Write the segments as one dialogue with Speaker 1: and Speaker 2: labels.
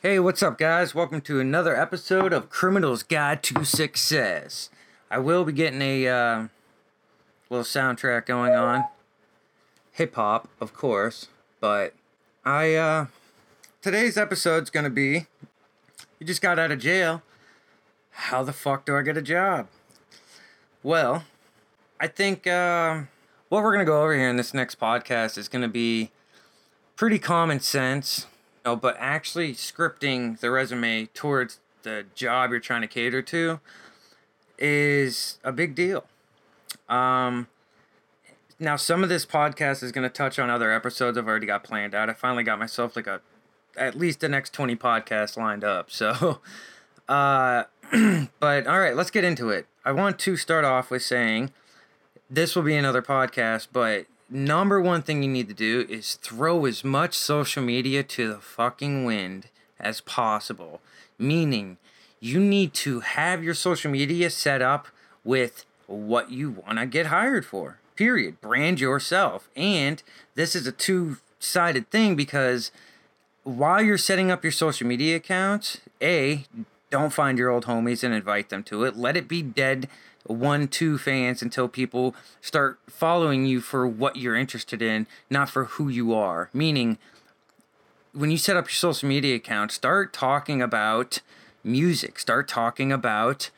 Speaker 1: Hey, what's up, guys? Welcome to another episode of Criminal's Guide to Success. I will be getting a uh, little soundtrack going on, hip hop, of course, but I uh, today's episode's gonna be you just got out of jail. How the fuck do I get a job? Well, I think uh, what we're gonna go over here in this next podcast is gonna be pretty common sense know, but actually scripting the resume towards the job you're trying to cater to is a big deal. Um, now, some of this podcast is going to touch on other episodes I've already got planned out. I finally got myself like a at least the next 20 podcasts lined up. So, uh, but all right, let's get into it. I want to start off with saying this will be another podcast, but number one thing you need to do is throw as much social media to the fucking wind as possible. Meaning, you need to have your social media set up with what you want to get hired for. Period. Brand yourself. And this is a two sided thing because while you're setting up your social media accounts, A, don't find your old homies and invite them to it. Let it be dead one two fans until people start following you for what you're interested in not for who you are. Meaning when you set up your social media account start talking about music. Start talking about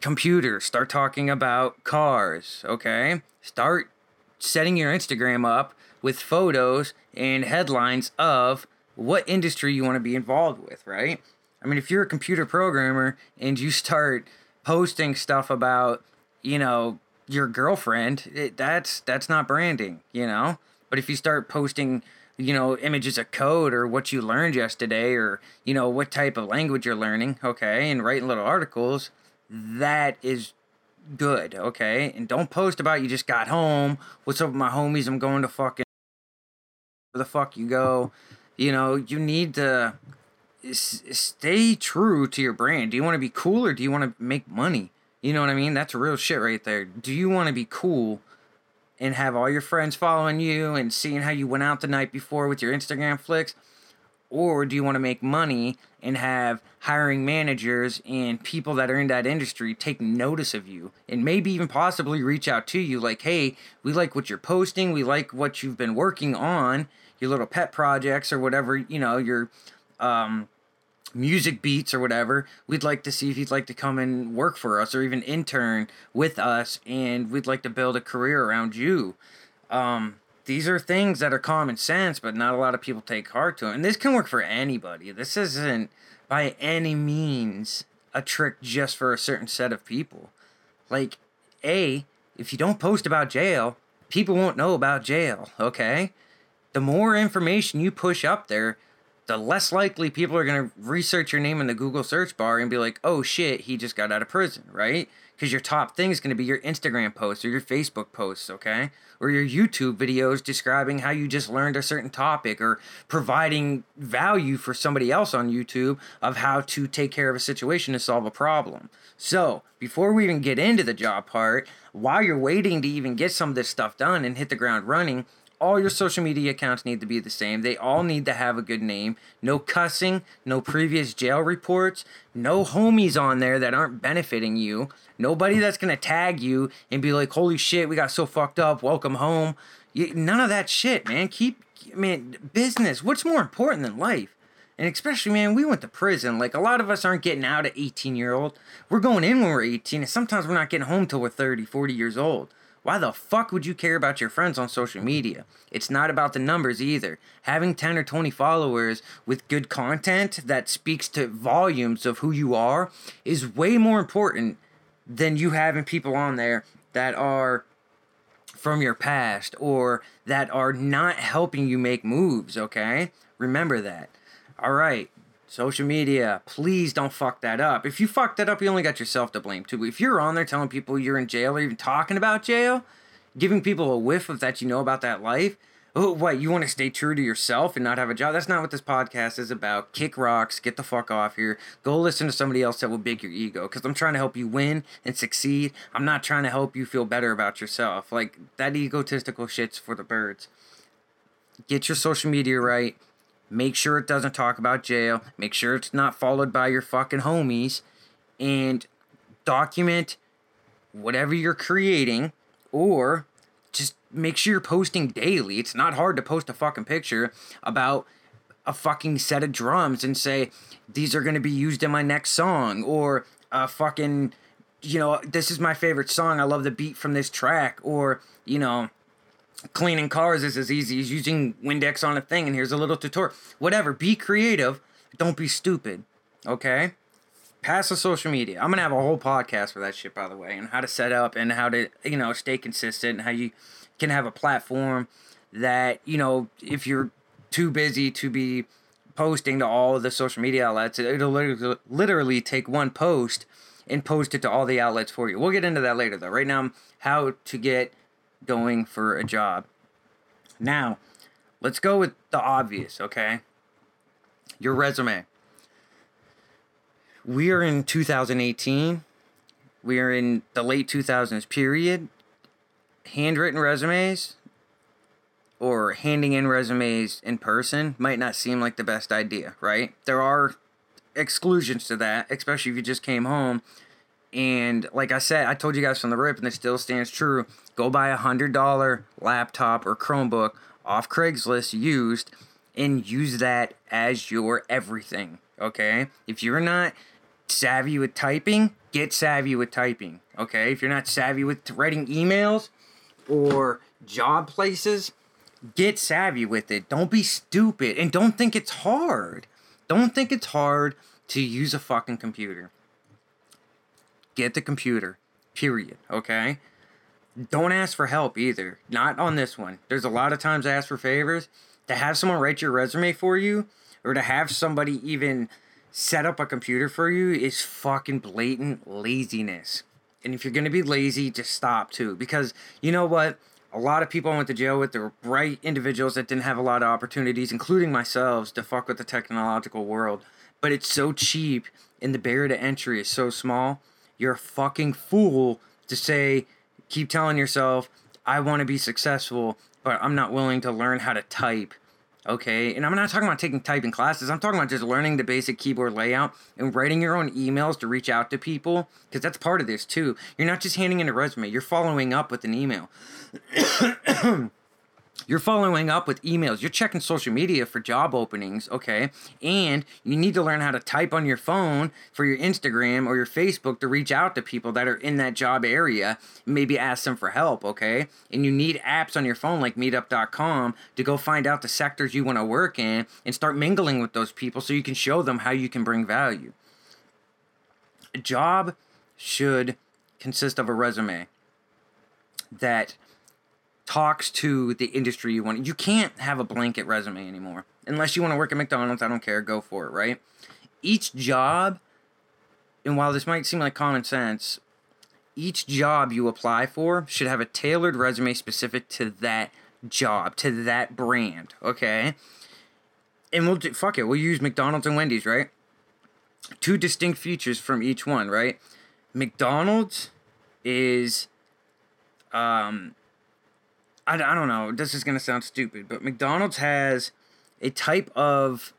Speaker 1: computers. Start talking about cars okay? Start setting your instagram up with photos and headlines of what industry you want to be involved with right? I mean if you're a computer programmer and you start posting stuff about, you know, your girlfriend, it, that's that's not branding, you know. But if you start posting, you know, images of code or what you learned yesterday or, you know, what type of language you're learning, okay, and writing little articles, that is good, okay? And don't post about you just got home, what's up with my homies, I'm going to fucking where the fuck you go. You know, you need to stay true to your brand. Do you want to be cool or do you want to make money? You know what I mean? That's real shit right there. Do you want to be cool and have all your friends following you and seeing how you went out the night before with your Instagram flicks? Or do you want to make money and have hiring managers and people that are in that industry take notice of you and maybe even possibly reach out to you like, hey, we like what you're posting, we like what you've been working on, your little pet projects or whatever, you know, your um, music beats or whatever, we'd like to see if you'd like to come and work for us or even intern with us, and we'd like to build a career around you. Um, these are things that are common sense, but not a lot of people take heart to it. And this can work for anybody. This isn't by any means a trick just for a certain set of people. Like, A, if you don't post about jail, people won't know about jail, okay? The more information you push up there, the less likely people are going to research your name in the Google search bar and be like, oh shit, he just got out of prison, right? Because your top thing is going to be your Instagram posts or your Facebook posts, okay? Or your YouTube videos describing how you just learned a certain topic or providing value for somebody else on YouTube of how to take care of a situation to solve a problem. So, before we even get into the job part, while you're waiting to even get some of this stuff done and hit the ground running, all your social media accounts need to be the same. They all need to have a good name. No cussing, no previous jail reports, no homies on there that aren't benefiting you. Nobody that's going to tag you and be like, holy shit, we got so fucked up. Welcome home. You, none of that shit, man. Keep, man, business. What's more important than life? And especially, man, we went to prison. Like, a lot of us aren't getting out at 18 year old. We're going in when we're 18, and sometimes we're not getting home till we're 30, 40 years old. Why the fuck would you care about your friends on social media? It's not about the numbers either. Having 10 or 20 followers with good content that speaks to volumes of who you are is way more important than you having people on there that are from your past or that are not helping you make moves, okay? Remember that. All right, social media, please don't fuck that up. If you fuck that up, you only got yourself to blame too. If you're on there telling people you're in jail or even talking about jail, giving people a whiff of that you know about that life, oh, what, you want to stay true to yourself and not have a job? That's not what this podcast is about. Kick rocks, get the fuck off here. Go listen to somebody else that will big your ego because I'm trying to help you win and succeed. I'm not trying to help you feel better about yourself. Like, that egotistical shit's for the birds. Get your social media right Make sure it doesn't talk about jail. Make sure it's not followed by your fucking homies. And document whatever you're creating or just make sure you're posting daily. It's not hard to post a fucking picture about a fucking set of drums and say, these are going to be used in my next song or a fucking you know this is my favorite song i love the beat from this track or you know cleaning cars is as easy as using windex on a thing and here's a little tutorial whatever be creative don't be stupid okay pass the social media i'm gonna have a whole podcast for that shit by the way and how to set up and how to you know stay consistent and how you can have a platform that you know if you're too busy to be posting to all the social media outlets it'll literally, literally take one post and post it to all the outlets for you. We'll get into that later, though. Right now, how to get going for a job. Now, let's go with the obvious, okay? Your resume. We are in 2018. We are in the late 2000s period. Handwritten resumes or handing in resumes in person might not seem like the best idea, right? There are exclusions to that, especially if you just came home. And like I said, I told you guys from the rip, and it still stands true. Go buy a hundred dollar laptop or Chromebook off Craigslist used, and use that as your everything. Okay, if you're not savvy with typing, get savvy with typing. Okay, if you're not savvy with writing emails or job places, get savvy with it. Don't be stupid, and don't think it's hard. Don't think it's hard to use a fucking computer. Get the computer. Period. Okay? Don't ask for help either. Not on this one. There's a lot of times I ask for favors. To have someone write your resume for you, or to have somebody even set up a computer for you, is fucking blatant laziness. And if you're gonna be lazy, just stop too. Because you know what? a lot of people I went to jail with. They were bright individuals that didn't have a lot of opportunities, including myself, to fuck with the technological world. But it's so cheap, and the barrier to entry is so small. You're a fucking fool to say, keep telling yourself, I want to be successful, but I'm not willing to learn how to type okay? And I'm not talking about taking typing classes. I'm talking about just learning the basic keyboard layout and writing your own emails to reach out to people because that's part of this too. You're not just handing in a resume, you're following up with an email. You're following up with emails. You're checking social media for job openings, okay? And you need to learn how to type on your phone for your Instagram or your Facebook to reach out to people that are in that job area, maybe ask them for help, okay? And you need apps on your phone like meetup.com to go find out the sectors you want to work in and start mingling with those people so you can show them how you can bring value. A job should consist of a resume that talks to the industry you want. You can't have a blanket resume anymore. Unless you want to work at McDonald's, I don't care, go for it, right? Each job, and while this might seem like common sense, each job you apply for should have a tailored resume specific to that job, to that brand, okay? And we'll do, fuck it, we'll use McDonald's and Wendy's, right? Two distinct features from each one, right? McDonald's is um I, I don't know. This is gonna sound stupid, but McDonald's has a type of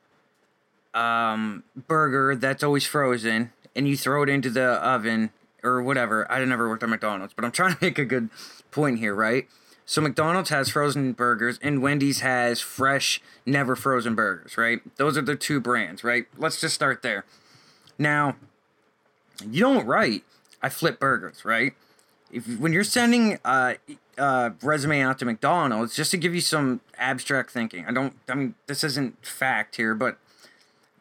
Speaker 1: um, burger that's always frozen, and you throw it into the oven or whatever. I never worked at McDonald's, but I'm trying to make a good point here, right? So McDonald's has frozen burgers, and Wendy's has fresh, never frozen burgers, right? Those are the two brands, right? Let's just start there. Now, you don't write I flip burgers, right? If when you're sending uh, uh, resume out to McDonald's just to give you some abstract thinking. I don't, I mean, this isn't fact here, but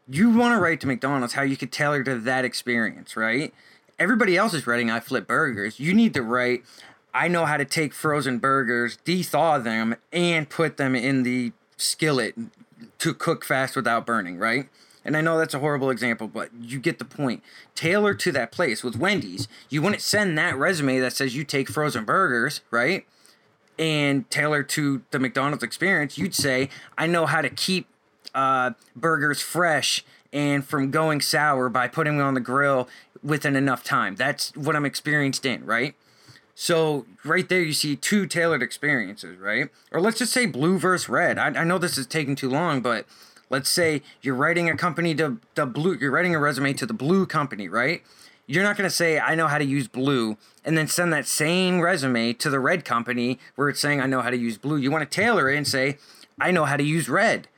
Speaker 1: you want to write to McDonald's how you could tailor to that experience, right? Everybody else is writing I flip burgers. You need to write I know how to take frozen burgers, de-thaw them, and put them in the skillet to cook fast without burning, right? And I know that's a horrible example, but you get the point. Tailor to that place. With Wendy's, you wouldn't send that resume that says you take frozen burgers, right? And tailor to the McDonald's experience. You'd say, I know how to keep uh, burgers fresh and from going sour by putting them on the grill within enough time. That's what I'm experienced in, right? So right there, you see two tailored experiences, right? Or let's just say blue versus red. I, I know this is taking too long, but Let's say you're writing a company to the blue, you're writing a resume to the blue company, right? You're not going to say, I know how to use blue, and then send that same resume to the red company where it's saying, I know how to use blue. You want to tailor it and say, I know how to use red.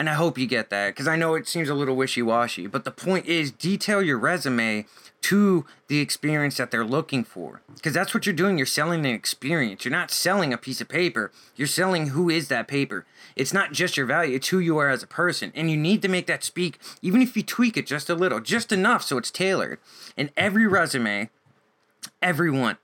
Speaker 1: And I hope you get that because I know it seems a little wishy washy. But the point is, detail your resume to the experience that they're looking for. Because that's what you're doing. You're selling an experience. You're not selling a piece of paper. You're selling who is that paper. It's not just your value, it's who you are as a person. And you need to make that speak, even if you tweak it just a little, just enough so it's tailored. And every resume, everyone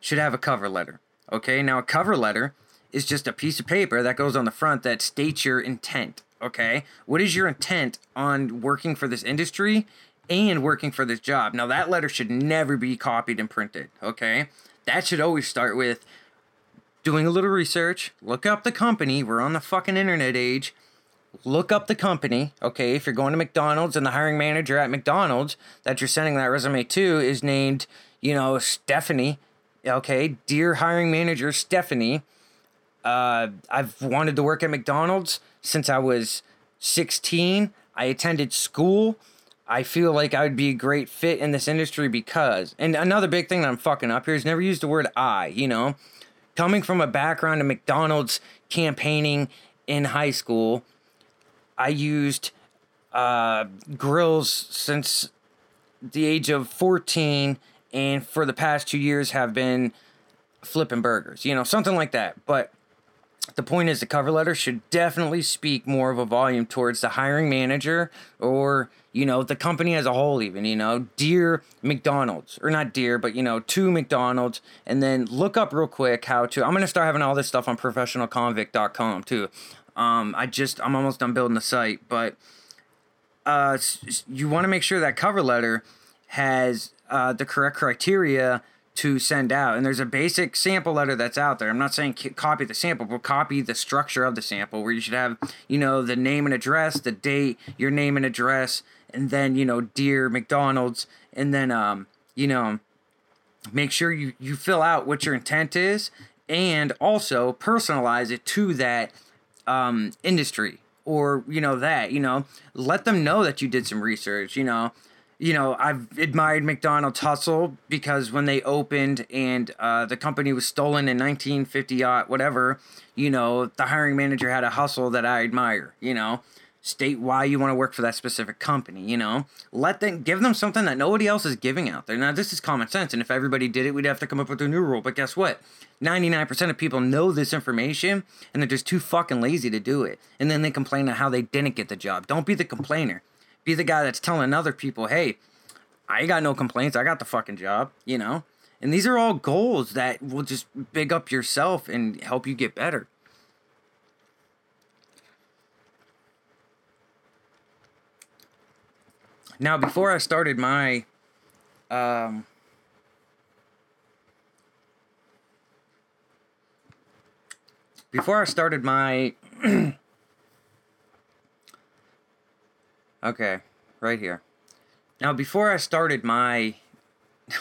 Speaker 1: should have a cover letter. Okay, now a cover letter is just a piece of paper that goes on the front that states your intent. Okay, what is your intent on working for this industry and working for this job? Now, that letter should never be copied and printed. Okay, that should always start with doing a little research, look up the company. We're on the fucking internet age. Look up the company, okay? If you're going to McDonald's and the hiring manager at McDonald's that you're sending that resume to is named, you know, Stephanie, okay? Dear hiring manager Stephanie, uh, I've wanted to work at McDonald's since I was 16. I attended school. I feel like I would be a great fit in this industry because. And another big thing that I'm fucking up here is never use the word I, you know? Coming from a background of McDonald's campaigning in high school, I used uh, grills since the age of 14 and for the past two years have been flipping burgers, you know, something like that. But the point is the cover letter should definitely speak more of a volume towards the hiring manager or you know the company as a whole even you know dear mcdonald's or not dear but you know to mcdonald's. And then look up real quick how to i'm going to start having all this stuff on professionalconvict.com too. Um i just i'm almost done building the site but uh you want to make sure that cover letter has uh, the correct criteria to send out. And there's a basic sample letter that's out there. I'm not saying copy the sample, but copy the structure of the sample where you should have, you know, the name and address, the date, your name and address, and then, you know, dear McDonald's, and then, um, you know, make sure you, you fill out what your intent is and also personalize it to that um, industry or, you know, that, you know, let them know that you did some research, you know, you know, I've admired McDonald's hustle because when they opened and uh, the company was stolen in 1950 whatever, you know, the hiring manager had a hustle that I admire, you know. State why you want to work for that specific company, you know. Let them give them something that nobody else is giving out there. Now, this is common sense, and if everybody did it, we'd have to come up with a new rule. But guess what? 99% of people know this information and they're just too fucking lazy to do it. And then they complain how they didn't get the job. Don't be the complainer be the guy that's telling other people, hey, I got no complaints. I got the fucking job, you know? And these are all goals that will just big up yourself and help you get better. Now, before I started my um, before I started my Okay, right here. Now, before I started my.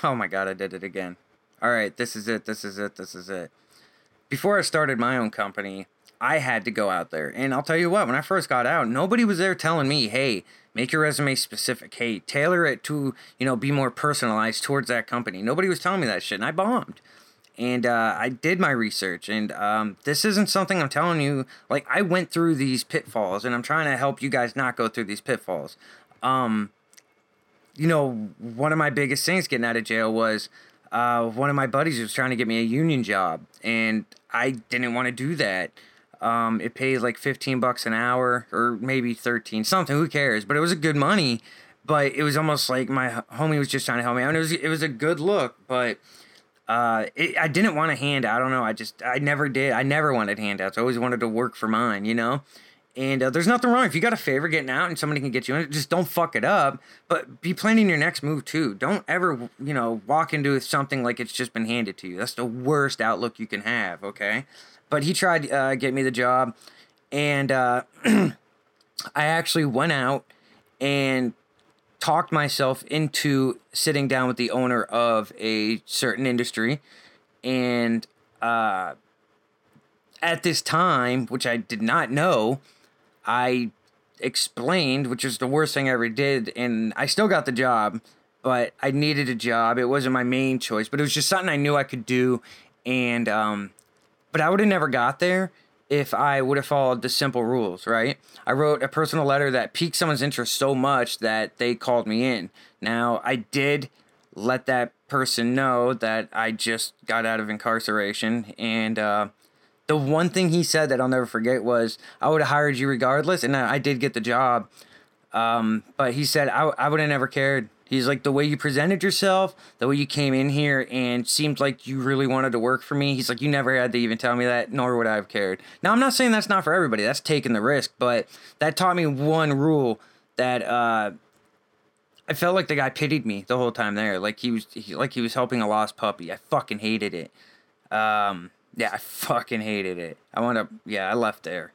Speaker 1: Oh my god, I did it again. Alright, this is it, this is it, this is it. Before I started my own company, I had to go out there. And I'll tell you what, when I first got out, nobody was there telling me, hey, make your resume specific. Hey, tailor it to, you know, be more personalized towards that company. Nobody was telling me that shit, and I bombed and uh, I did my research. And um, this isn't something I'm telling you. Like I went through these pitfalls, and I'm trying to help you guys not go through these pitfalls. Um, you know, one of my biggest things getting out of jail was uh, one of my buddies was trying to get me a union job, and I didn't want to do that. Um, it pays like 15 bucks an hour, or maybe 13, something. Who cares? But it was a good money. But it was almost like my homie was just trying to help me out. And it was it was a good look, but uh, it, I didn't want a handout. I don't know. I just, I never did. I never wanted handouts. I always wanted to work for mine, you know? And uh, there's nothing wrong. If you got a favor getting out and somebody can get you in, just don't fuck it up. But be planning your next move too. Don't ever, you know, walk into something like it's just been handed to you. That's the worst outlook you can have, okay? But he tried uh, get me the job. And uh, I actually went out and talked myself into sitting down with the owner of a certain industry. And uh, at this time which i did not know I explained, which is the worst thing I ever did, and I still got the job, but I needed a job. It wasn't my main choice, but it was just something I knew I could do, and um, but I would have never got there if I would have followed the simple rules, right? I wrote a personal letter that piqued someone's interest so much that they called me in. Now, I did let that person know that I just got out of incarceration and uh, the one thing he said that I'll never forget was, I would have hired you regardless. And I, I did get the job. Um, but he said, I, I would have never cared. He's like, the way you presented yourself, the way you came in here and seemed like you really wanted to work for me. He's like, you never had to even tell me that, nor would I have cared. Now, I'm not saying that's not for everybody. That's taking the risk. But that taught me one rule that, uh, I felt like the guy pitied me the whole time there. Like he was, he, like he was helping a lost puppy. I fucking hated it. Um, yeah, I fucking hated it. I wound up, yeah, I left there.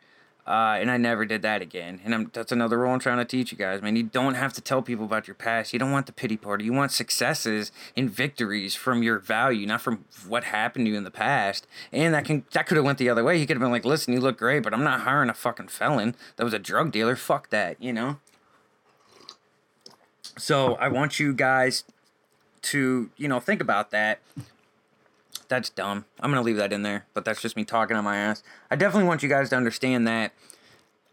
Speaker 1: Uh, and I never did that again. And I'm, that's another rule I'm trying to teach you guys, man. You don't have to tell people about your past. You don't want the pity party. You want successes and victories from your value, not from what happened to you in the past. And that can that could have went the other way. He could have been like, "Listen, you look great, but I'm not hiring a fucking felon that was a drug dealer. Fuck that," you know. So I want you guys to, you know, think about that that's dumb. I'm gonna leave that in there, but that's just me talking on my ass. I definitely want you guys to understand that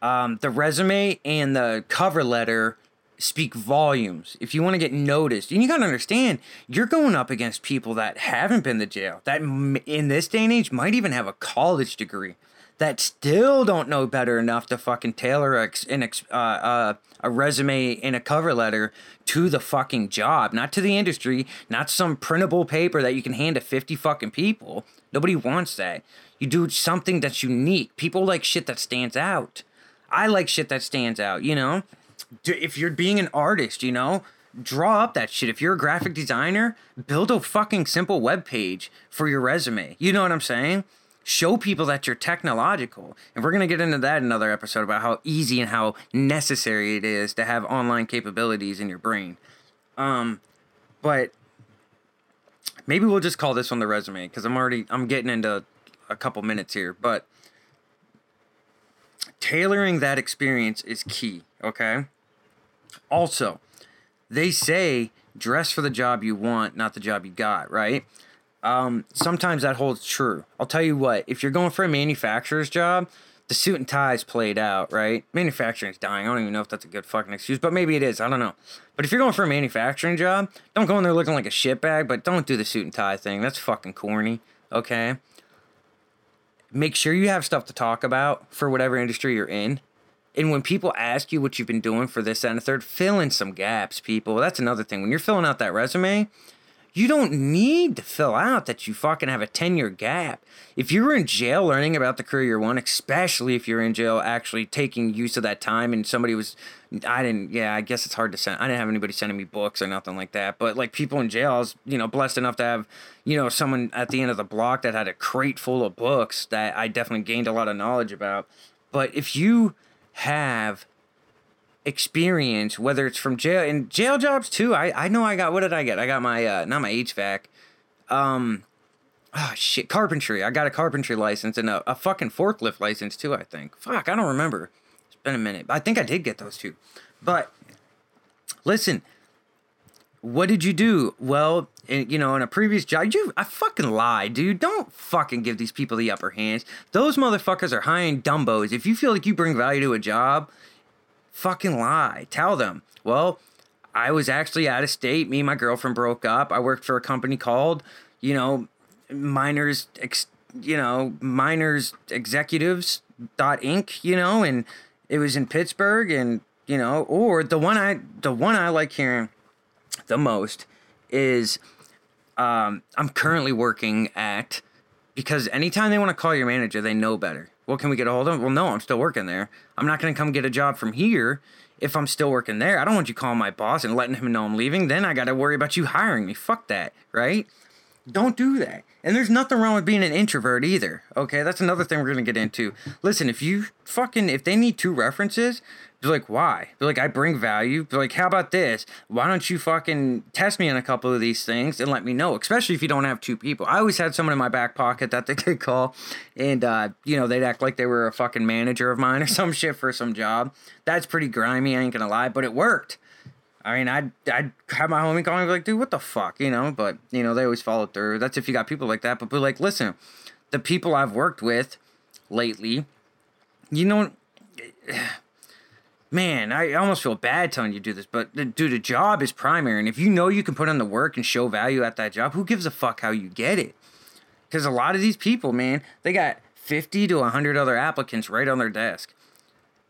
Speaker 1: um, the resume and the cover letter speak volumes. If you want to get noticed, and you got to understand, you're going up against people that haven't been to jail, that in this day and age might even have a college degree that still don't know better enough to fucking tailor a, uh, uh, a resume and a cover letter to the fucking job, not to the industry, not some printable paper that you can hand to 50 fucking people. Nobody wants that. You do something that's unique. People like shit that stands out. I like shit that stands out, you know? If you're being an artist, you know, draw up that shit. If you're a graphic designer, build a fucking simple web page for your resume. You know what I'm saying? Show people that you're technological. And we're going to get into that in another episode about how easy and how necessary it is to have online capabilities in your brain. Um, but maybe we'll just call this one the resume because I'm already I'm getting into a couple minutes here, but tailoring that experience is key, okay? Also, they say dress for the job you want, not the job you got, right? Um, sometimes that holds true. I'll tell you what, if you're going for a manufacturer's job, the suit and ties played out, right? Manufacturing's dying. I don't even know if that's a good fucking excuse, but maybe it is. I don't know. But if you're going for a manufacturing job, don't go in there looking like a shitbag, but don't do the suit and tie thing. That's fucking corny, okay? Make sure you have stuff to talk about for whatever industry you're in. And when people ask you what you've been doing for this and the third, fill in some gaps, people. That's another thing. When you're filling out that resume, you don't need to fill out that you fucking have a 10 year gap. If you were in jail learning about the career you one, especially if you're in jail actually taking use of that time and somebody was, I didn't, yeah, I guess it's hard to send. I didn't have anybody sending me books or nothing like that. But like people in jail, I was, you know, blessed enough to have, you know, someone at the end of the block that had a crate full of books that I definitely gained a lot of knowledge about. But if you have experience, whether it's from jail and jail jobs too. I, I know I got what did I get? I got my uh not my HVAC. Um oh shit, carpentry. I got a carpentry license and a, a fucking forklift license too, I think. Fuck, I don't remember. It's been a minute. I think I did get those two. But listen, what did you do? Well, in, you know, in a previous job, you I fucking lied, dude. Don't fucking give these people the upper hands. Those motherfuckers are high dumbos. If you feel like you bring value to a job, fucking lie. Tell them. Well, I was actually out of state. Me and my girlfriend broke up. I worked for a company called, you know, Miners, ex, you know, Miners Executives dot Inc. You know, and it was in Pittsburgh, and you know, or the one I the one I like hearing the most is um, I'm currently working at because anytime they want to call your manager, they know better. Well, can we get a hold of? Well, no, I'm still working there. I'm not going to come get a job from here if I'm still working there. I don't want you calling my boss and letting him know I'm leaving. Then I got to worry about you hiring me. Fuck that, right? Don't do that. And there's nothing wrong with being an introvert either. Okay, that's another thing we're gonna get into. Listen, if you fucking if they need two references, be like, why? Be like, I bring value. Be like, how about this? Why don't you fucking test me on a couple of these things and let me know? Especially if you don't have two people. I always had someone in my back pocket that they could call, and uh, you know they'd act like they were a fucking manager of mine or some shit for some job. That's pretty grimy. I ain't gonna lie, but it worked. I mean, I'd, I'd have my homie call me like, dude, what the fuck, you know? But, you know, they always follow through. That's if you got people like that. But, but like, listen, the people I've worked with lately, you know, man, I almost feel bad telling you to do this, but uh, dude, a job is primary. And if you know you can put in the work and show value at that job, who gives a fuck how you get it? Because a lot of these people, man, they got 50 to 100 other applicants right on their desk.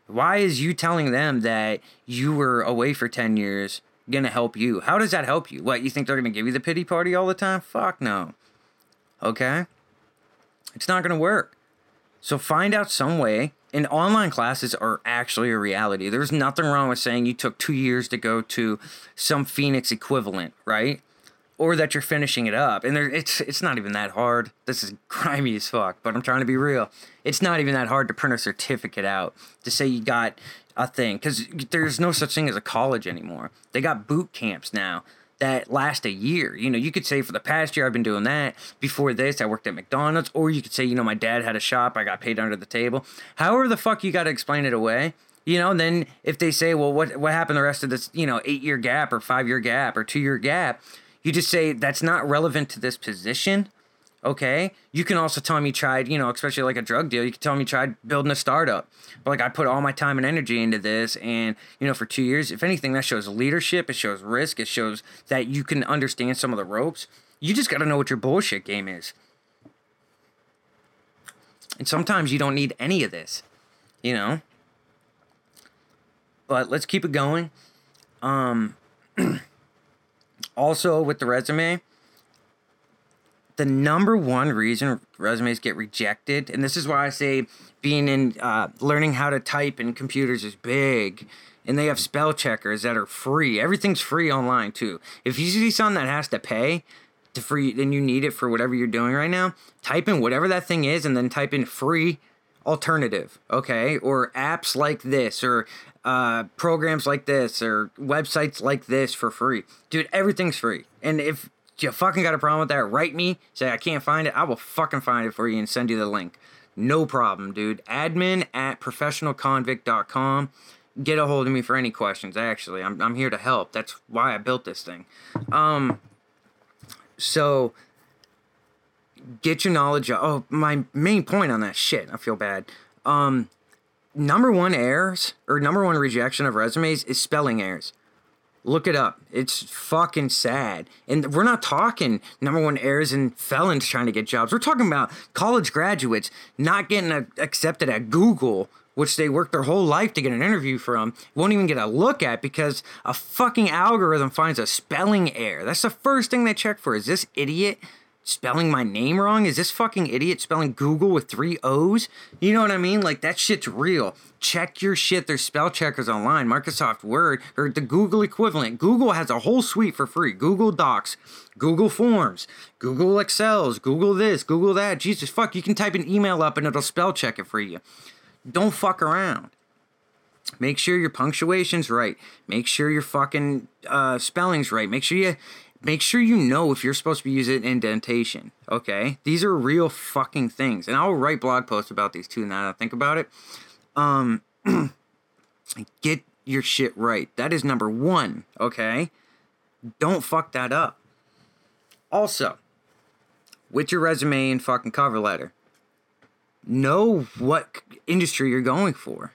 Speaker 1: Why is you telling them that you were away for 10 years gonna help you? How does that help you? What, you think they're gonna give you the pity party all the time? Fuck no. Okay? It's not gonna work. So find out some way. And online classes are actually a reality. There's nothing wrong with saying you took two years to go to some Phoenix equivalent, right? Or that you're finishing it up. And there, it's it's not even that hard. This is grimy as fuck, but I'm trying to be real. It's not even that hard to print a certificate out to say you got a thing because there's no such thing as a college anymore. They got boot camps now that last a year. You know, you could say for the past year I've been doing that. Before this, I worked at McDonald's, or you could say, you know, my dad had a shop, I got paid under the table. However the fuck you got to explain it away. You know, and then if they say, well, what what happened the rest of this, you know, eight year gap or five year gap or two year gap, you just say that's not relevant to this position. Okay. You can also tell me you tried, you know, especially like a drug deal, you can tell me you tried building a startup. But like I put all my time and energy into this and, you know, for two years, if anything, that shows leadership, it shows risk, it shows that you can understand some of the ropes. You just gotta know what your bullshit game is. And sometimes you don't need any of this, you know? But let's keep it going. Um also with the resume, the number one reason resumes get rejected, and this is why I say being in uh, learning how to type in computers is big. And they have spell checkers that are free. Everything's free online too. If you see something that has to pay to free, then you need it for whatever you're doing right now. Type in whatever that thing is, and then type in free alternative, okay? Or apps like this, or uh, programs like this or websites like this for free. Dude, everything's free. And if you fucking got a problem with that, write me, say I can't find it. I will fucking find it for you and send you the link. No problem, dude. Admin at professionalconvict.com. Get a hold of me for any questions, actually. I'm, I'm here to help. That's why I built this thing. Um, so get your knowledge. Oh, my main point on that shit. I feel bad. Um, number one errors or number one rejection of resumes is spelling errors. Look it up. It's fucking sad. And we're not talking number one errors and felons trying to get jobs. We're talking about college graduates not getting a, accepted at Google, which they worked their whole life to get an interview from, won't even get a look at because a fucking algorithm finds a spelling error. That's the first thing they check for. Is this idiot spelling my name wrong? Is this fucking idiot spelling Google with three O's? You know what I mean? Like that shit's real. Check your shit. There's spell checkers online. Microsoft Word or the Google equivalent. Google has a whole suite for free. Google Docs, Google Forms, Google Excels, Google this, Google that. Jesus fuck, you can type an email up and it'll spell check it for you. Don't fuck around. Make sure your punctuation's right. Make sure your fucking uh, spelling's right. Make sure you make sure you know if you're supposed to be using indentation. Okay, these are real fucking things, and I'll write blog posts about these too. Now that I think about it, um, get your shit right. That is number one. Okay, don't fuck that up. Also, with your resume and fucking cover letter, know what industry you're going for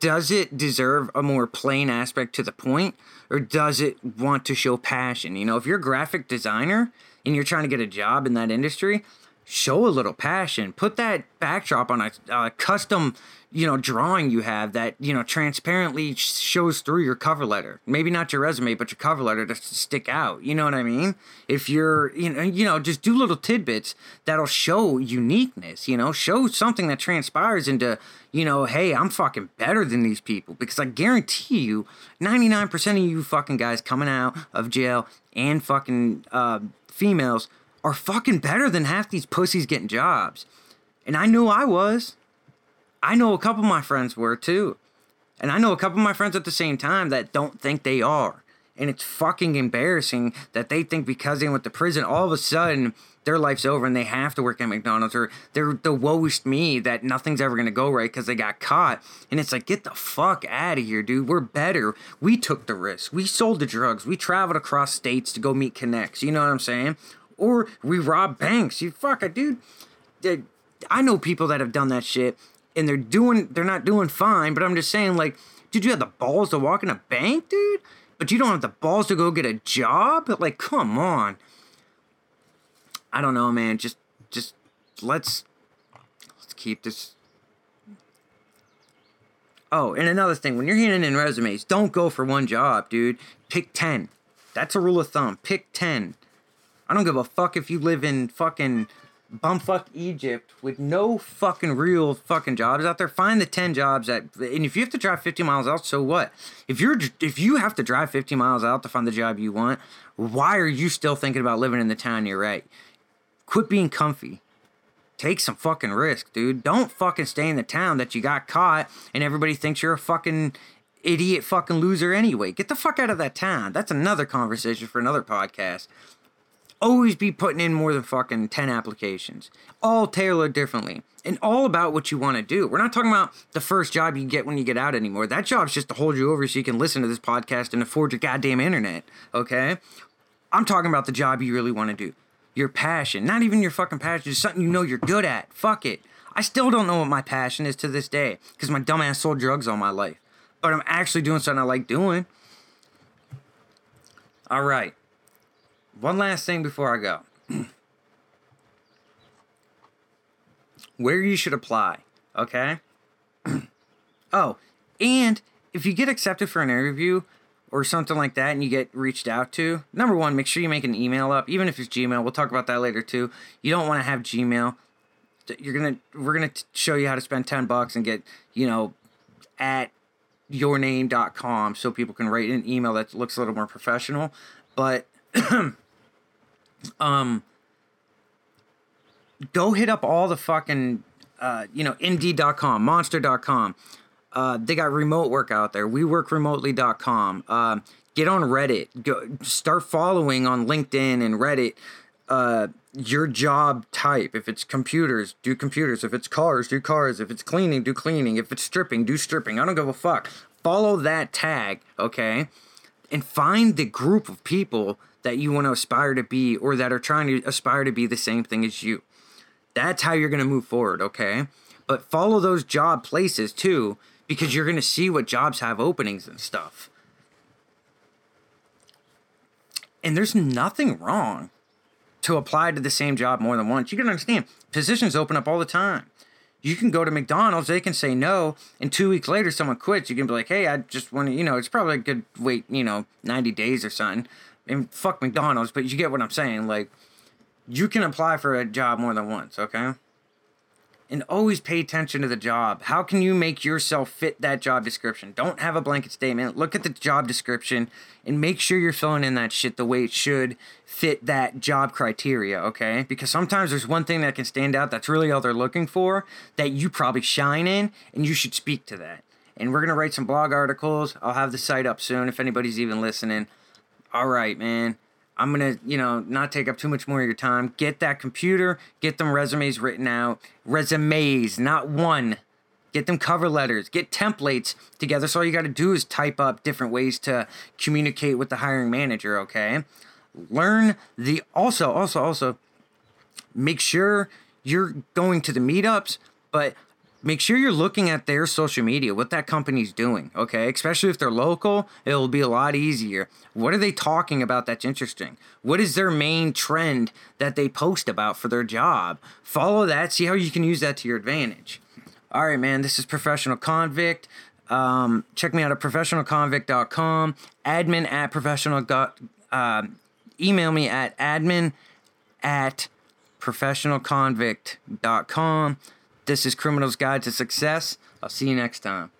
Speaker 1: does it deserve a more plain aspect to the point or does it want to show passion? You know if you're a graphic designer and you're trying to get a job in that industry show a little passion put that backdrop on a, a custom you know drawing you have that you know transparently shows through your cover letter. Maybe not your resume but your cover letter to stick out you know what i mean? If you're you know you know just do little tidbits that'll show uniqueness you know? Show something that transpires into you know hey i'm fucking better than these people because i guarantee you 99% of you fucking guys coming out of jail and fucking uh, females are fucking better than half these pussies getting jobs. And I knew I was. I know a couple of my friends were too. And I know a couple of my friends at the same time that don't think they are. And it's fucking embarrassing that they think because they went to prison, all of a sudden their life's over and they have to work at McDonald's or they're the woest me that nothing's ever gonna go right because they got caught. And it's like, get the fuck out of here, dude. We're better. We took the risk. We sold the drugs. We traveled across states to go meet connects. You know what I'm saying? Or we rob banks. You fuck it, dude. I know people that have done that shit and they're doing they're not doing fine, but I'm just saying, like, dude, you have the balls to walk in a bank, dude? But you don't have the balls to go get a job? Like, come on. I don't know, man. Just just let's let's keep this. Oh, and another thing, when you're handing in resumes, don't go for one job, dude. Pick ten. That's a rule of thumb. Pick ten. I don't give a fuck if you live in fucking bumfuck Egypt with no fucking real fucking jobs out there. Find the ten jobs that, and if you have to drive fifty miles out, so what? If you're if you have to drive fifty miles out to find the job you want, why are you still thinking about living in the town you're at? Quit being comfy. Take some fucking risk, dude. Don't fucking stay in the town that you got caught and everybody thinks you're a fucking idiot fucking loser anyway. Get the fuck out of that town. That's another conversation for another podcast. Always be putting in more than fucking 10 applications. All tailored differently. And all about what you want to do. We're not talking about the first job you get when you get out anymore. That job's just to hold you over so you can listen to this podcast and afford your goddamn internet. Okay? I'm talking about the job you really want to do your passion. Not even your fucking passion, just something you know you're good at. Fuck it. I still don't know what my passion is to this day because my dumbass sold drugs all my life. But I'm actually doing something I like doing. All right. One last thing before I go. Where you should apply, okay? oh, and if you get accepted for an interview, or something like that and you get reached out to, number one, make sure you make an email up, even if it's Gmail. We'll talk about that later too. You don't want to have Gmail. You're gonna we're gonna show you how to spend ten bucks and get you know at yourname.com so people can write an email that looks a little more professional. But um go hit up all the fucking uh, you know indeed.com monster.com uh, they got remote work out there. We work remotely.com. Uh, get on Reddit. Go start following on LinkedIn and Reddit. Uh, your job type. If it's computers, do computers. If it's cars, do cars. If it's cleaning, do cleaning. If it's stripping, do stripping. I don't give a fuck. Follow that tag, okay? And find the group of people that you want to aspire to be or that are trying to aspire to be the same thing as you. That's how you're going to move forward, okay? But follow those job places too because you're going to see what jobs have openings and stuff. And there's nothing wrong to apply to the same job more than once. You can understand positions open up all the time. You can go to McDonald's, they can say no, and two weeks later someone quits. You can be like, hey, I just want to, you know, it's probably a good wait, you know, 90 days or something. And fuck McDonald's, but you get what I'm saying. Like, you can apply for a job more than once, okay? And always pay attention to the job. How can you make yourself fit that job description? Don't have a blanket statement. Look at the job description and make sure you're filling in that shit the way it should fit that job criteria, okay? Because sometimes there's one thing that can stand out that's really all they're looking for that you probably shine in and you should speak to that. And we're going to write some blog articles. I'll have the site up soon if anybody's even listening. All right, man. I'm to, you know, not take up too much more of your time. Get that computer, get them resumes written out. Resumes, not one. Get them cover letters, get templates together. So all you got to do is type up different ways to communicate with the hiring manager, okay? Learn the also also also make sure you're going to the meetups, but make sure you're looking at their social media, what that company's doing, okay? Especially if they're local, it'll be a lot easier. What are they talking about that's interesting? What is their main trend that they post about for their job? Follow that, see how you can use that to your advantage. All right, man, this is Professional Convict. Um, check me out at professionalconvict.com, admin at professional. Uh, email me at admin at professionalconvict.com. This is Criminal's Guide to Success. I'll see you next time.